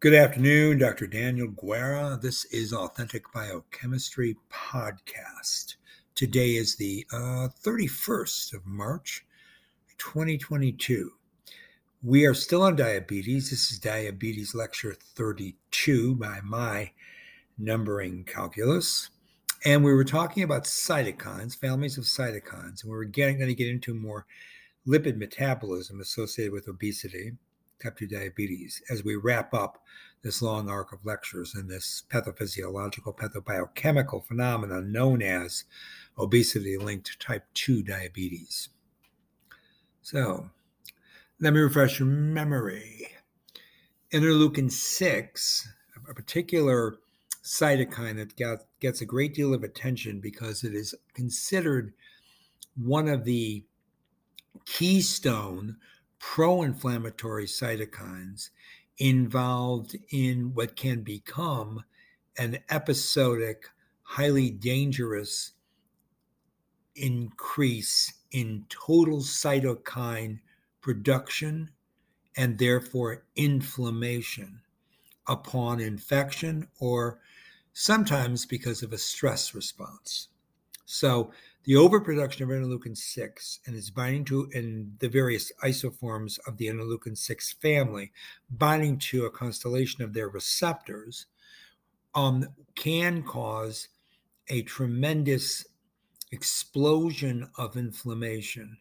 Good afternoon, Dr. Daniel Guerra. This is Authentic Biochemistry Podcast. Today is the uh, 31st of March, 2022. We are still on diabetes. This is Diabetes Lecture 32 by my numbering calculus. And we were talking about cytokines, families of cytokines, and we were getting, going to get into more lipid metabolism associated with obesity type 2 diabetes as we wrap up this long arc of lectures in this pathophysiological, pathobiochemical phenomenon known as obesity linked type 2 diabetes. So, let me refresh your memory. Interleukin 6, a particular cytokine that got, gets a great deal of attention because it is considered one of the keystone pro inflammatory cytokines involved in what can become an episodic, highly dangerous increase in total cytokine production and therefore inflammation upon infection or sometimes because of a stress response. So, the overproduction of interleukin 6 and its binding to in the various isoforms of the interleukin 6 family binding to a constellation of their receptors um, can cause a tremendous explosion of inflammation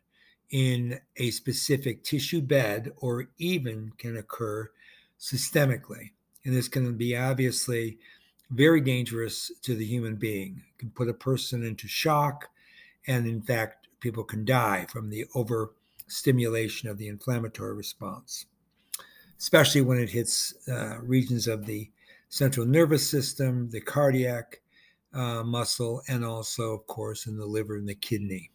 in a specific tissue bed or even can occur systemically. And this can be obviously very dangerous to the human being. It can put a person into shock and in fact, people can die from the overstimulation of the inflammatory response, especially when it hits uh, regions of the central nervous system, the cardiac uh, muscle, and also, of course, in the liver and the kidney.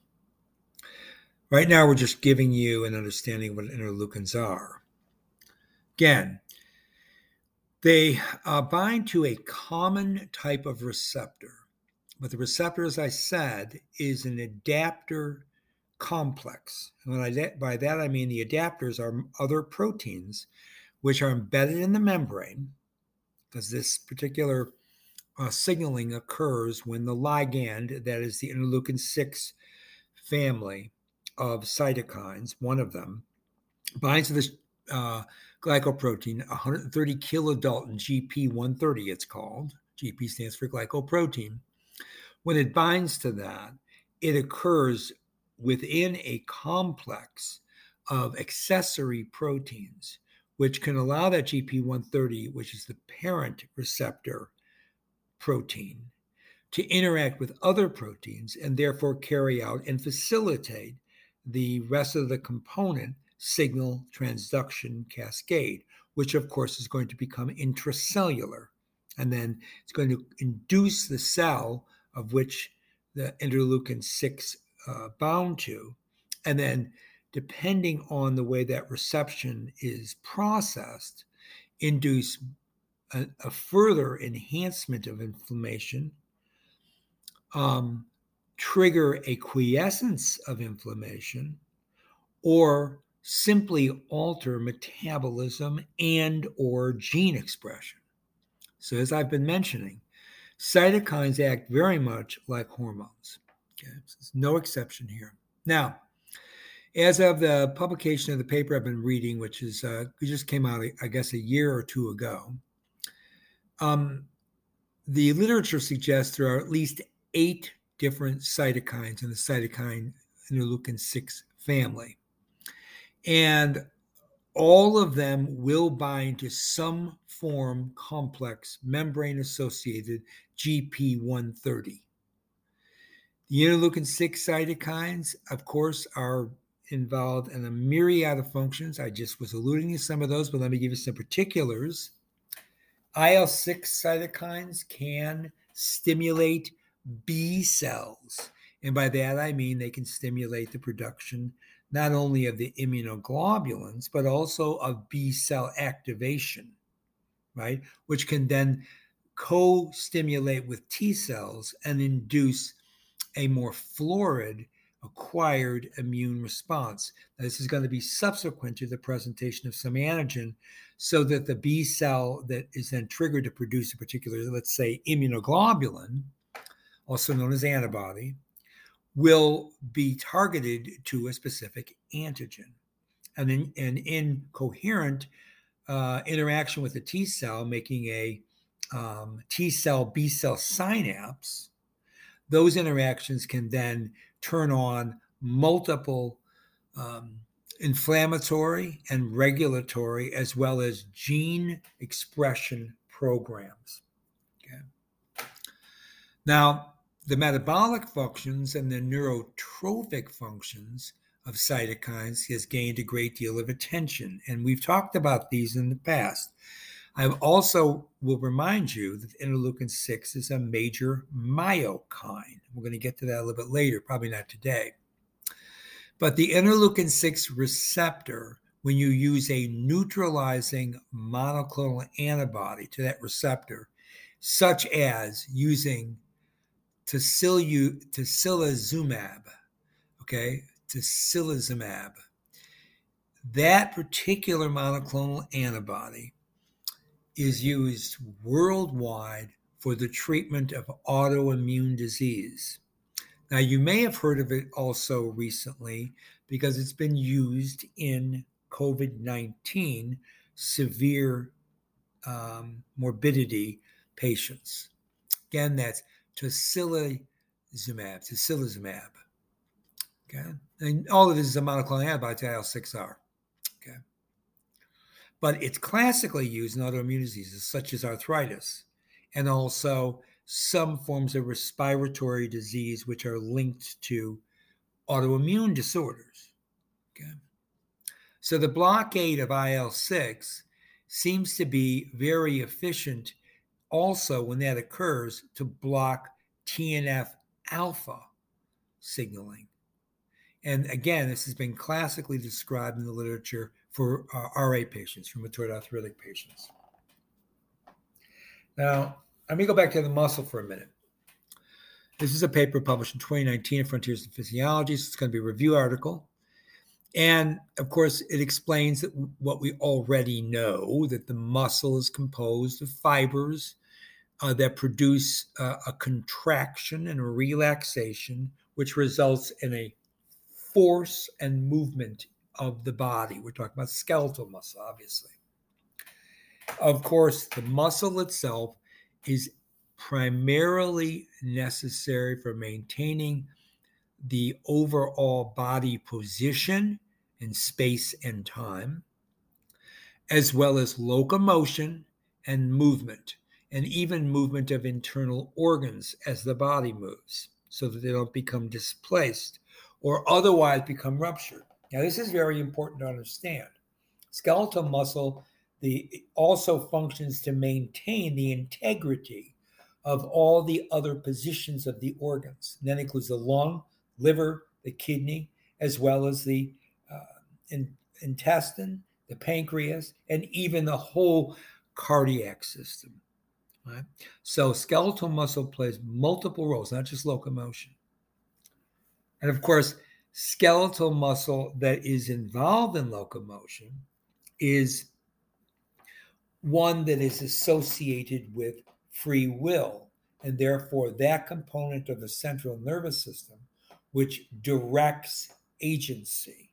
Right now, we're just giving you an understanding of what interleukins are. Again, they uh, bind to a common type of receptor but the receptor, as I said, is an adapter complex. And I, by that, I mean the adapters are other proteins which are embedded in the membrane, because this particular uh, signaling occurs when the ligand, that is the interleukin 6 family of cytokines, one of them, binds to this uh, glycoprotein, 130 kilodalton GP130, it's called. GP stands for glycoprotein. When it binds to that, it occurs within a complex of accessory proteins, which can allow that GP130, which is the parent receptor protein, to interact with other proteins and therefore carry out and facilitate the rest of the component signal transduction cascade, which of course is going to become intracellular. And then it's going to induce the cell of which the interleukin 6 uh, bound to. And then, depending on the way that reception is processed, induce a, a further enhancement of inflammation, um, trigger a quiescence of inflammation, or simply alter metabolism and or gene expression. So as I've been mentioning, Cytokines act very much like hormones. Okay, so there's no exception here. Now, as of the publication of the paper I've been reading, which is uh, just came out, I guess, a year or two ago, um, the literature suggests there are at least eight different cytokines in the cytokine interleukin 6 family. And all of them will bind to some form complex membrane associated GP130. The interleukin 6 cytokines, of course, are involved in a myriad of functions. I just was alluding to some of those, but let me give you some particulars. IL 6 cytokines can stimulate B cells. And by that, I mean they can stimulate the production not only of the immunoglobulins, but also of B cell activation, right? Which can then co stimulate with T cells and induce a more florid acquired immune response. Now, this is going to be subsequent to the presentation of some antigen so that the B cell that is then triggered to produce a particular, let's say, immunoglobulin, also known as antibody, will be targeted to a specific antigen. And in, and in coherent uh, interaction with the T cell, making a um, T cell B cell synapse, those interactions can then turn on multiple um, inflammatory and regulatory, as well as gene expression programs. Okay. Now, the metabolic functions and the neurotrophic functions of cytokines has gained a great deal of attention, and we've talked about these in the past. I also will remind you that interleukin 6 is a major myokine. We're going to get to that a little bit later, probably not today. But the interleukin 6 receptor, when you use a neutralizing monoclonal antibody to that receptor, such as using tocilizumab, okay, tocilizumab, that particular monoclonal antibody is used worldwide for the treatment of autoimmune disease. Now, you may have heard of it also recently because it's been used in COVID 19 severe um, morbidity patients. Again, that's tocilizumab, tocilizumab. Okay. And all of this is a monoclonal antibody to IL-6R Okay, but it's classically used in autoimmune diseases such as arthritis and also some forms of respiratory disease which are linked to autoimmune disorders. Okay. So the blockade of IL 6 seems to be very efficient also when that occurs to block TNF alpha signaling. And again, this has been classically described in the literature for uh, RA patients, rheumatoid arthritic patients. Now, let me go back to the muscle for a minute. This is a paper published in 2019 in Frontiers in Physiology. So it's going to be a review article. And of course, it explains that what we already know that the muscle is composed of fibers uh, that produce uh, a contraction and a relaxation, which results in a force and movement of the body. We're talking about skeletal muscle, obviously. Of course, the muscle itself is primarily necessary for maintaining the overall body position in space and time, as well as locomotion and movement, and even movement of internal organs as the body moves, so that they don't become displaced or otherwise become ruptured. Now, this is very important to understand. Skeletal muscle the, also functions to maintain the integrity of all the other positions of the organs. And that includes the lung, liver, the kidney, as well as the uh, in, intestine, the pancreas, and even the whole cardiac system. Right? So skeletal muscle plays multiple roles, not just locomotion. And of course, skeletal muscle that is involved in locomotion is one that is associated with free will. And therefore, that component of the central nervous system, which directs agency.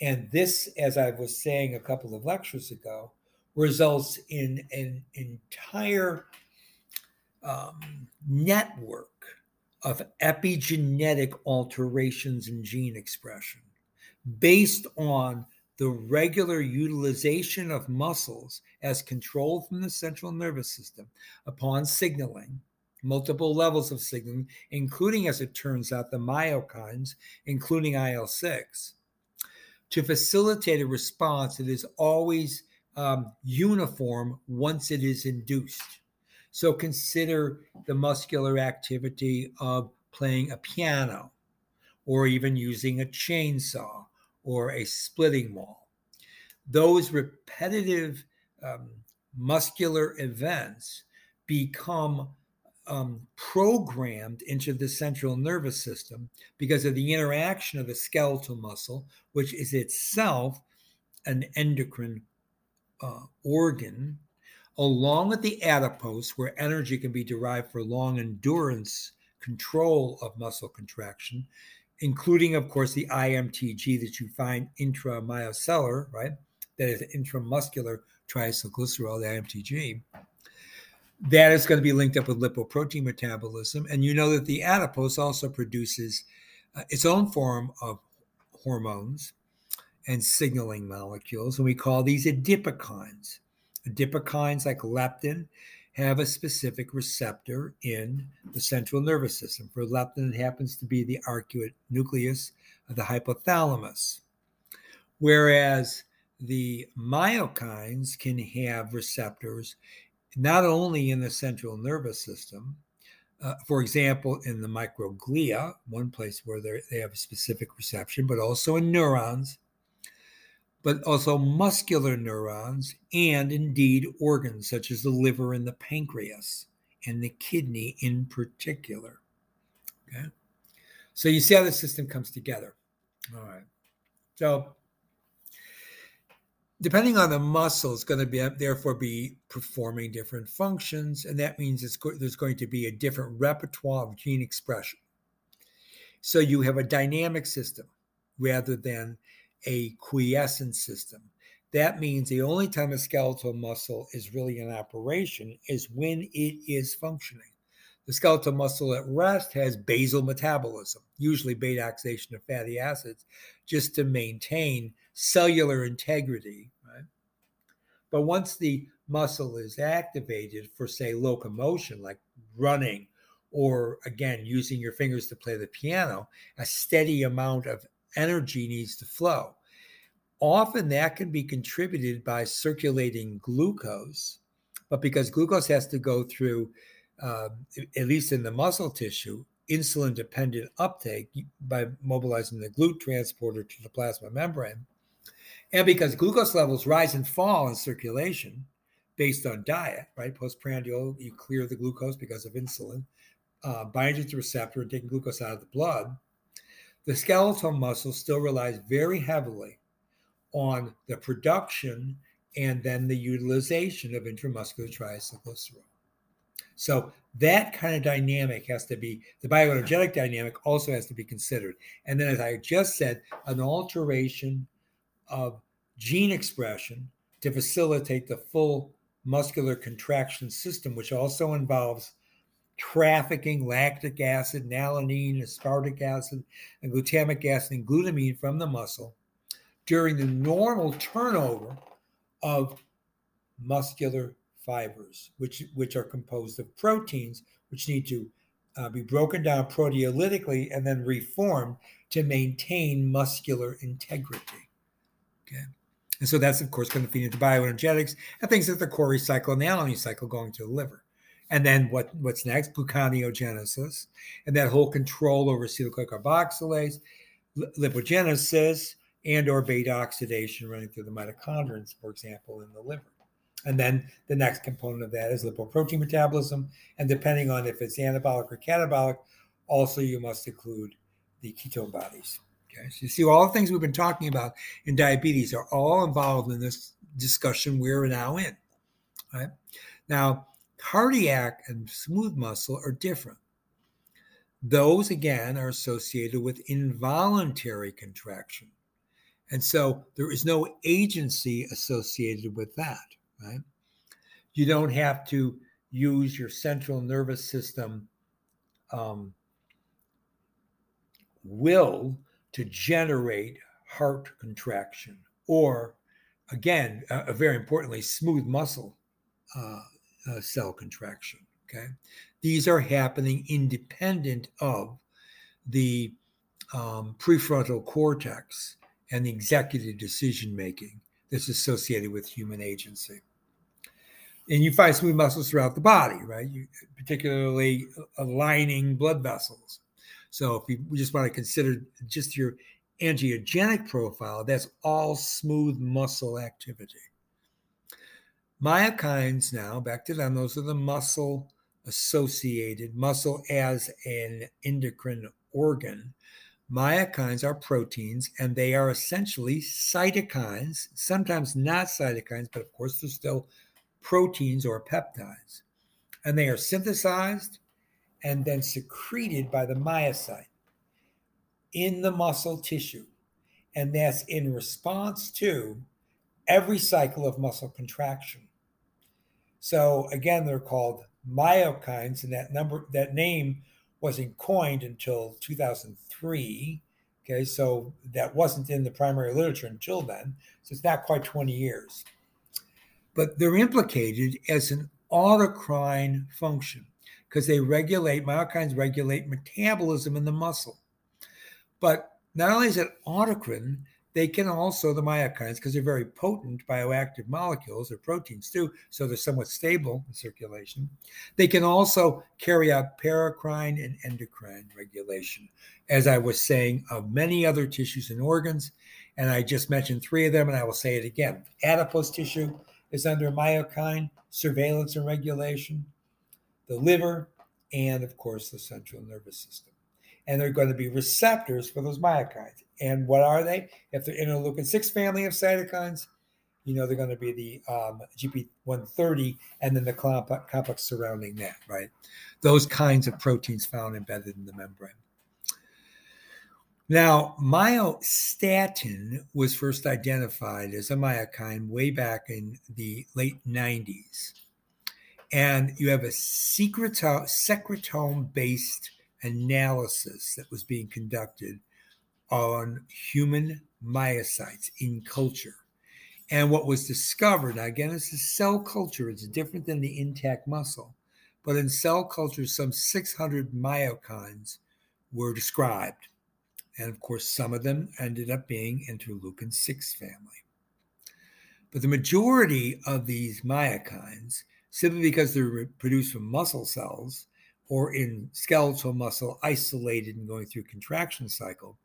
And this, as I was saying a couple of lectures ago, results in an entire um, network of epigenetic alterations in gene expression based on the regular utilization of muscles as controlled from the central nervous system upon signaling, multiple levels of signaling, including, as it turns out, the myokines, including IL 6, to facilitate a response that is always um, uniform once it is induced. So consider the muscular activity of playing a piano or even using a chainsaw or a splitting maul. Those repetitive um, muscular events become um, programmed into the central nervous system because of the interaction of the skeletal muscle, which is itself an endocrine uh, organ, along with the adipose, where energy can be derived for long endurance control of muscle contraction, including, of course, the IMTG that you find intramyocellular, right? That is intramuscular triacylglycerol, the IMTG. That is going to be linked up with lipoprotein metabolism. And you know that the adipose also produces uh, its own form of hormones and signaling molecules. And we call these adipokines. Adipokines, like leptin, have a specific receptor in the central nervous system. For leptin, it happens to be the arcuate nucleus of the hypothalamus. Whereas the myokines can have receptors not only in the central nervous system, uh, for example, in the microglia, one place where they have a specific reception, but also in neurons, but also muscular neurons, and indeed organs such as the liver and the pancreas, and the kidney in particular. Okay. So you see how the system comes together. All right. So depending on the muscle, it's going to be therefore be performing different functions, and that means it's there's going to be a different repertoire of gene expression. So you have a dynamic system rather than a quiescent system. That means the only time a skeletal muscle is really in operation is when it is functioning. The skeletal muscle at rest has basal metabolism, usually beta oxidation of fatty acids, just to maintain cellular integrity. Right? But once the muscle is activated for, say, locomotion, like running, or again, using your fingers to play the piano, a steady amount of energy needs to flow. Often that can be contributed by circulating glucose, but because glucose has to go through, uh, at least in the muscle tissue, insulin dependent uptake by mobilizing the GLUT transporter to the plasma membrane. And because glucose levels rise and fall in circulation based on diet, right? Postprandial, you clear the glucose because of insulin, uh, binds to the receptor and taking glucose out of the blood. The skeletal muscle still relies very heavily on the production and then the utilization of intramuscular triacylglycerol. So that kind of dynamic has to be the bioenergetic dynamic also has to be considered. And then, as I just said, an alteration of gene expression to facilitate the full muscular contraction system, which also involves trafficking lactic acid, alanine, aspartic acid, and glutamic acid and glutamine from the muscle during the normal turnover of muscular fibers, which, which are composed of proteins, which need to uh, be broken down proteolytically and then reformed to maintain muscular integrity. Okay. And so that's, of course, going to feed into bioenergetics and things like the Cori cycle and the alanine cycle going to the liver. And then what, what's next? Gluconeogenesis and that whole control over acetyl-CoA carboxylase, lipogenesis, and or beta oxidation running through the mitochondria, for example, in the liver. And then the next component of that is lipoprotein metabolism. And depending on if it's anabolic or catabolic, also you must include the ketone bodies. Okay, so you see all the things we've been talking about in diabetes are all involved in this discussion we're now in. Right now, cardiac and smooth muscle are different. Those again are associated with involuntary contraction. And so there is no agency associated with that, right? You don't have to use your central nervous system um, will to generate heart contraction or again uh, very importantly smooth muscle uh, uh, cell contraction okay these are happening independent of the um, prefrontal cortex and the executive decision making that's associated with human agency. And you find smooth muscles throughout the body, right? You, particularly aligning blood vessels. So if you, just want to consider just your angiogenic profile, that's all smooth muscle activity. Myokines now, back to them, those are the muscle associated muscle as an endocrine organ. Myokines are proteins and they are essentially cytokines, sometimes not cytokines, but of course they're still proteins or peptides. And they are synthesized and then secreted by the myocyte in the muscle tissue. And that's in response to every cycle of muscle contraction. So again, they're called myokines, and that number, that name wasn't coined until 2003. Okay, so that wasn't in the primary literature until then. So it's not quite 20 years. But they're implicated as an autocrine function because they regulate, myokines regulate metabolism in the muscle. But not only is it autocrine, they can also, the myokines, because they're very potent bioactive molecules or proteins too, so they're somewhat stable in circulation. They can also carry out paracrine and endocrine regulation, as I was saying, of many other tissues and organs. And I just mentioned three of them, and I will say it again. Adipose tissue is under myokine surveillance and regulation, the liver, and of course, the central nervous system and they're going to be receptors for those myokines. And what are they? If they're interleukin 6 family of cytokines, you know they're going to be the um, GP130 and then the complex surrounding that, right? Those kinds of proteins found embedded in the membrane. Now, myostatin was first identified as a myokine way back in the late 90s. And you have a secretome based analysis that was being conducted on human myocytes in culture. And what was discovered, now again, this is cell culture, it's different than the intact muscle. But in cell culture, some 600 myokines were described. And of course, some of them ended up being interleukin 6 family. But the majority of these myokines, simply because they're produced from muscle cells, or in skeletal muscle isolated and going through contraction cycle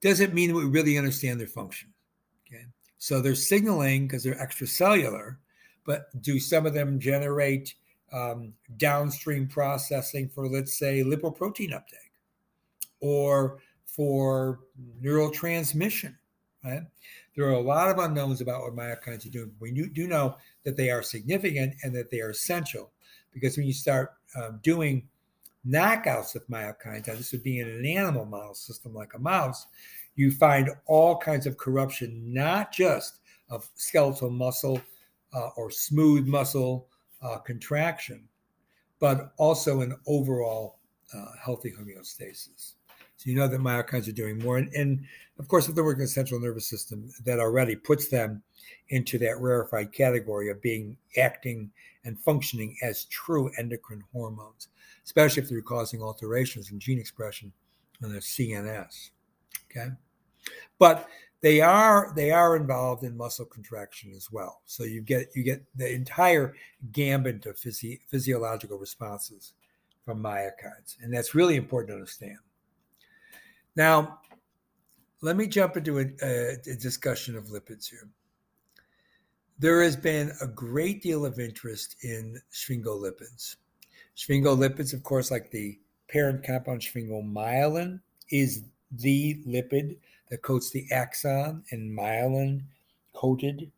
doesn't mean we really understand their function. Okay. So they're signaling because they're extracellular, but do some of them generate um, downstream processing for, let's say, lipoprotein uptake or for neural transmission? Right? There are a lot of unknowns about what myokines are doing. We do know that they are significant and that they are essential because when you start um, doing knockouts of myokines, this would be in an animal model system like a mouse, you find all kinds of corruption, not just of skeletal muscle uh, or smooth muscle uh, contraction, but also an overall uh, healthy homeostasis. So you know that myokines are doing more. And, and of course, if they're working in the central nervous system, that already puts them into that rarefied category of being acting and functioning as true endocrine hormones, especially if they're causing alterations in gene expression in the CNS. Okay. But they are they are involved in muscle contraction as well. So you get you get the entire gambit of physi- physiological responses from myokines, and that's really important to understand. Now, let me jump into a, a, a discussion of lipids here there has been a great deal of interest in sphingolipids. Sphingolipids, of course, like the parent compound sphingomyelin, is the lipid that coats the axon and myelin coated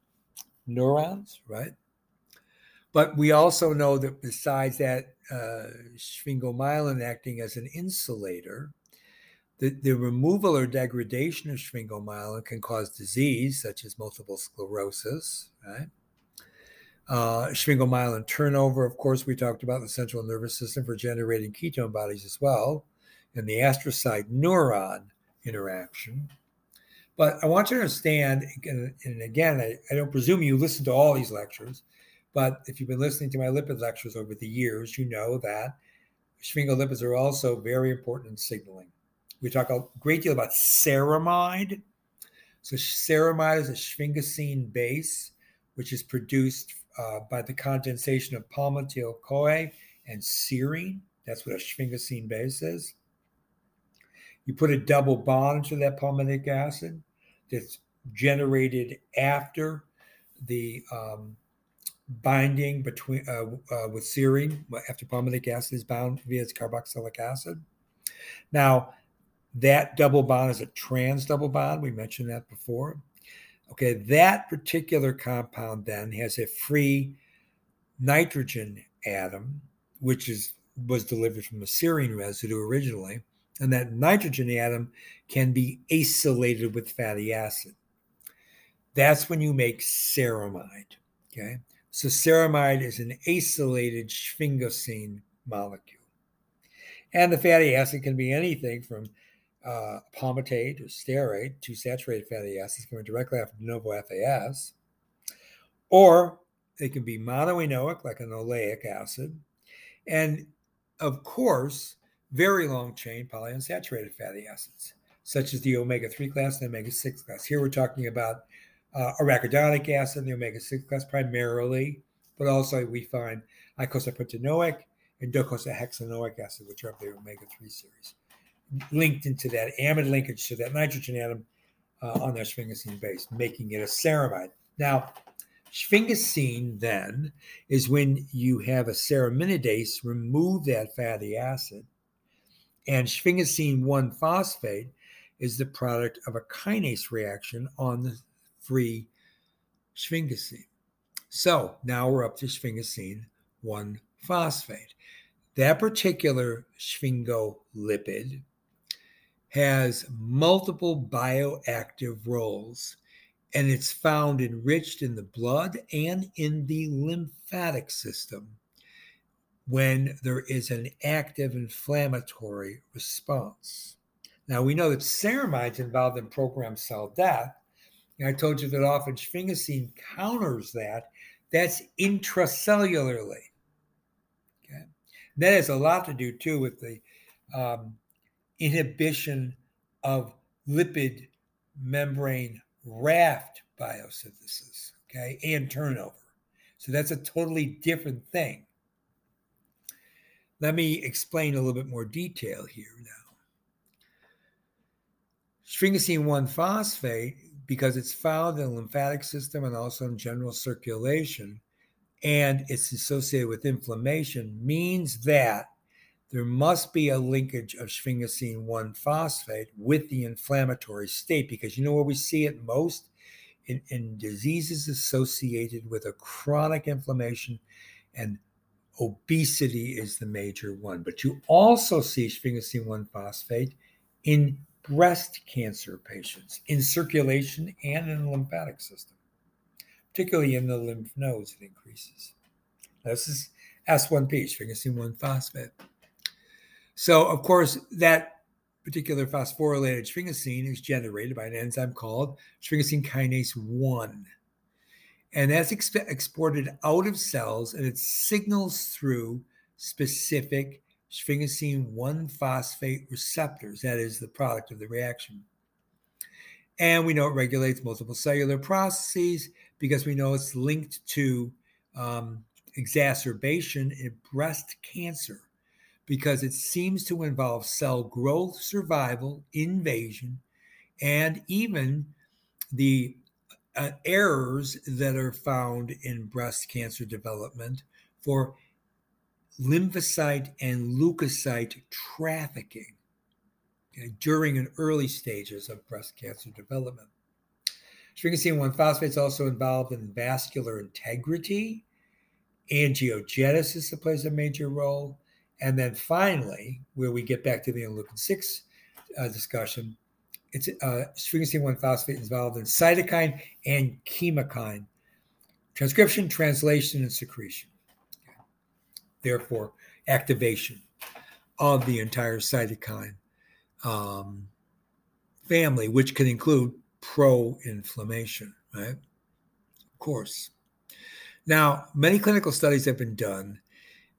neurons, right? But we also know that besides that, uh, sphingomyelin acting as an insulator, the, the removal or degradation of sphingomyelin can cause disease such as multiple sclerosis, right? Uh, sphingomyelin turnover, of course, we talked about the central nervous system for generating ketone bodies as well, and the astrocyte neuron interaction. But I want you to understand, and again, I, I don't presume you listen to all these lectures, but if you've been listening to my lipid lectures over the years, you know that sphingolipids are also very important in signaling. We talk a great deal about ceramide. So ceramide is a sphingosine base, which is produced uh, by the condensation of palmitoyl CoA and serine. That's what a sphingosine base is. You put a double bond to that palmitic acid that's generated after the um, binding between uh, uh, with serine after palmitic acid is bound via its carboxylic acid. Now, that double bond is a trans double bond. We mentioned that before. Okay, that particular compound then has a free nitrogen atom, which is was delivered from a serine residue originally, and that nitrogen atom can be acylated with fatty acid. That's when you make ceramide. Okay, so ceramide is an acylated sphingosine molecule, and the fatty acid can be anything from uh, palmitate or stearate, two saturated fatty acids coming directly after de novo FAS, or they can be monoenoic, like an oleic acid, and of course, very long chain polyunsaturated fatty acids, such as the omega 3 class and omega 6 class. Here we're talking about uh, arachidonic acid, and the omega 6 class primarily, but also we find eicosapentaenoic and docosahexaenoic acid, which are of the omega 3 series linked into that amide linkage to that nitrogen atom uh, on their sphingosine base, making it a ceramide. Now, sphingosine then is when you have a ceramidase remove that fatty acid, and sphingosine 1 phosphate is the product of a kinase reaction on the free sphingosine. So now we're up to sphingosine 1 phosphate. That particular sphingolipid has multiple bioactive roles and it's found enriched in the blood and in the lymphatic system when there is an active inflammatory response. Now, we know that ceramides involved in programmed cell death. And I told you that often sphingosine counters that. That's intracellularly. Okay? That has a lot to do, too, with the um, inhibition of lipid membrane raft biosynthesis, okay, and turnover. So that's a totally different thing. Let me explain a little bit more detail here now. Sphingosine 1 phosphate, because it's found in the lymphatic system and also in general circulation, and it's associated with inflammation, means that there must be a linkage of sphingosine 1 phosphate with the inflammatory state because you know where we see it most? In, in diseases associated with a chronic inflammation and obesity is the major one. But you also see sphingosine 1 phosphate in breast cancer patients, in circulation and in the lymphatic system, particularly in the lymph nodes, it increases. This is S1P, sphingosine 1 phosphate. So, of course, that particular phosphorylated sphingosine is generated by an enzyme called sphingosine kinase 1. And that's exp- exported out of cells and it signals through specific sphingosine 1 phosphate receptors. That is the product of the reaction. And we know it regulates multiple cellular processes because we know it's linked to um, exacerbation in breast cancer because it seems to involve cell growth, survival, invasion, and even the uh, errors that are found in breast cancer development for lymphocyte and leukocyte trafficking okay, during an early stages of breast cancer development. Sphingosine 1 phosphate is also involved in vascular integrity. Angiogenesis plays a major role. And then finally, where we get back to the interleukin 6 uh, discussion, it's uh, sphingosine 1 phosphate involved in cytokine and chemokine transcription, translation, and secretion. Therefore, activation of the entire cytokine um, family, which can include pro inflammation, right? Of course. Now, many clinical studies have been done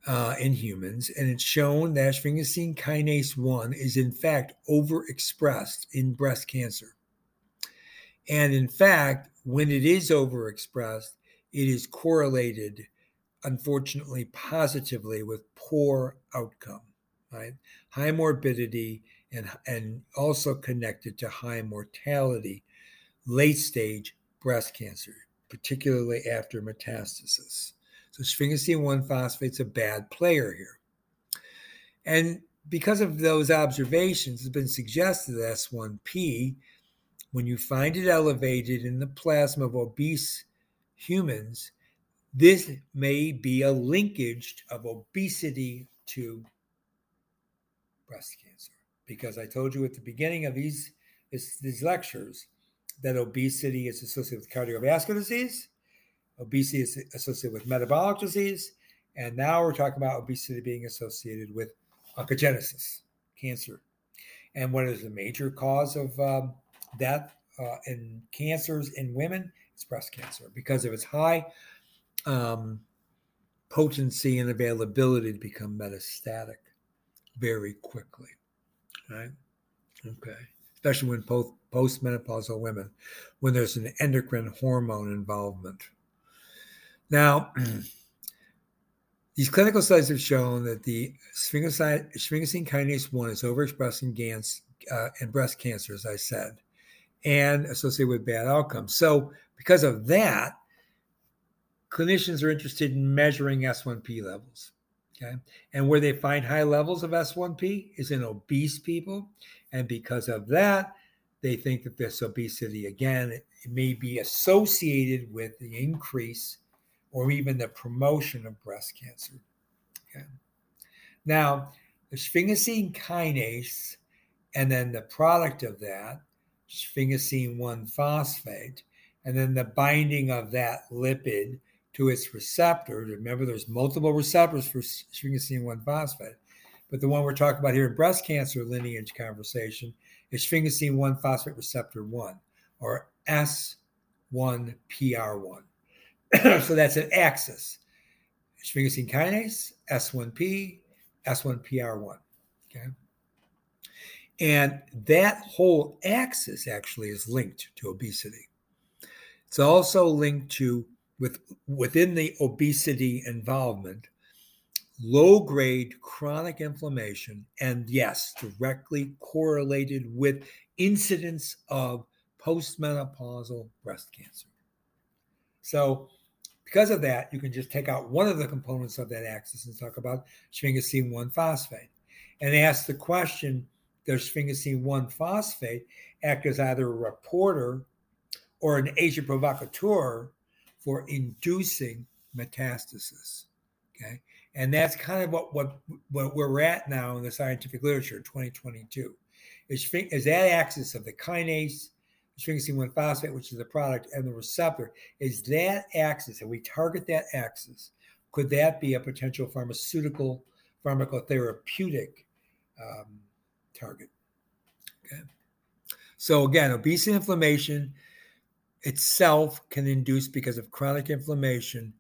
uh, in humans, and it's shown that sphingosine kinase 1 is in fact overexpressed in breast cancer. And in fact, when it is overexpressed, it is correlated, unfortunately, positively with poor outcome, right? High morbidity and, and also connected to high mortality, late stage breast cancer, particularly after metastasis. So sphingosine 1 phosphate's a bad player here. And because of those observations, it's been suggested that S1P, when you find it elevated in the plasma of obese humans, this may be a linkage of obesity to breast cancer. Because I told you at the beginning of these, these lectures that obesity is associated with cardiovascular disease, obesity is associated with metabolic disease, and now we're talking about obesity being associated with oncogenesis, cancer. And what is the major cause of um, death uh, in cancers in women? It's breast cancer because of its high um, potency and availability to become metastatic very quickly. Right? Okay. Especially when post postmenopausal women, when there's an endocrine hormone involvement. Now, these clinical studies have shown that the sphingosine, kinase 1 is overexpressed in, GANS, uh, breast cancer, as I said, and associated with bad outcomes. So, because of that, clinicians are interested in measuring S1P levels. Okay. And where they find high levels of S1P is in obese people. And because of that, they think that this obesity, again, it, it may be associated with the increase or even the promotion of breast cancer. Okay. Now, the sphingosine kinase and then the product of that, sphingosine 1 phosphate, and then the binding of that lipid to its receptor. Remember, there's multiple receptors for sphingosine 1 phosphate, but the one we're talking about here in breast cancer lineage conversation is sphingosine 1 phosphate receptor 1, or S1PR1. so that's an axis. Sphingosine kinase, S1P, S1PR1. Okay. And that whole axis actually is linked to obesity. It's also linked to with within the obesity involvement, low grade chronic inflammation, and yes, directly correlated with incidence of postmenopausal breast cancer. So because of that, you can just take out one of the components of that axis and talk about sphingosine 1 phosphate and ask the question does sphingosine 1 phosphate act as either a reporter or an agent provocateur for inducing metastasis? Okay. And that's kind of what, what, what we're at now in the scientific literature, in 2022. Is, is that axis of the kinase sphingosine 1 phosphate, which is the product, and the receptor, is that axis, and we target that axis, could that be a potential pharmaceutical, pharmacotherapeutic um, target? Okay. So again, obesity inflammation itself can induce because of chronic inflammation,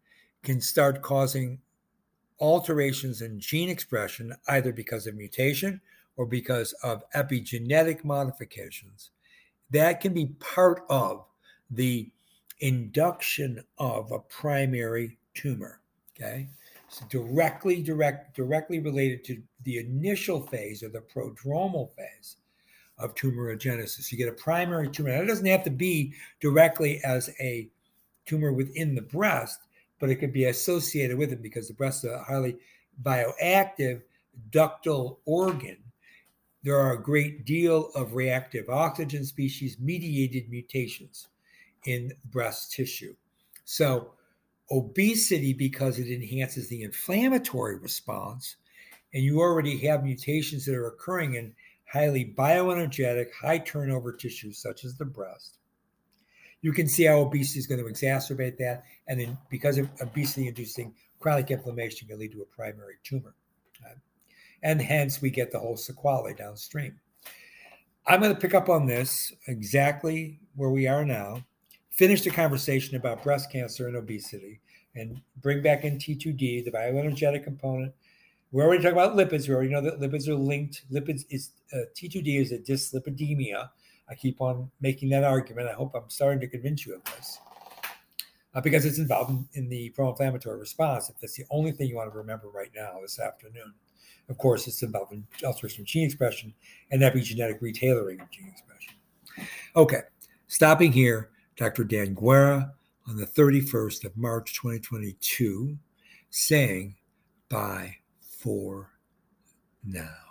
can start causing alterations in gene expression, either because of mutation or because of epigenetic modifications that can be part of the induction of a primary tumor. Okay. So directly, direct, directly related to the initial phase or the prodromal phase of tumorigenesis. You get a primary tumor. Now, it doesn't have to be directly as a tumor within the breast, but it could be associated with it because the breast is a highly bioactive ductal organ there are a great deal of reactive oxygen species mediated mutations in breast tissue. So, obesity, because it enhances the inflammatory response, and you already have mutations that are occurring in highly bioenergetic, high turnover tissues such as the breast. You can see how obesity is going to exacerbate that. And then, because of obesity inducing chronic inflammation, can lead to a primary tumor uh, and hence we get the whole sequelae downstream. I'm going to pick up on this exactly where we are now, finish the conversation about breast cancer and obesity, and bring back in T2D, the bioenergetic component. We're already talking about lipids. We already know that lipids are linked. Lipids is uh, T2D is a dyslipidemia. I keep on making that argument. I hope I'm starting to convince you of this. Uh, because it's involved in, in the pro-inflammatory response. If that's the only thing you want to remember right now this afternoon. Of course, it's about alteration of gene expression and epigenetic retailoring of gene expression. Okay, stopping here, Dr. Dan Guerra on the 31st of March 2022 saying bye for now.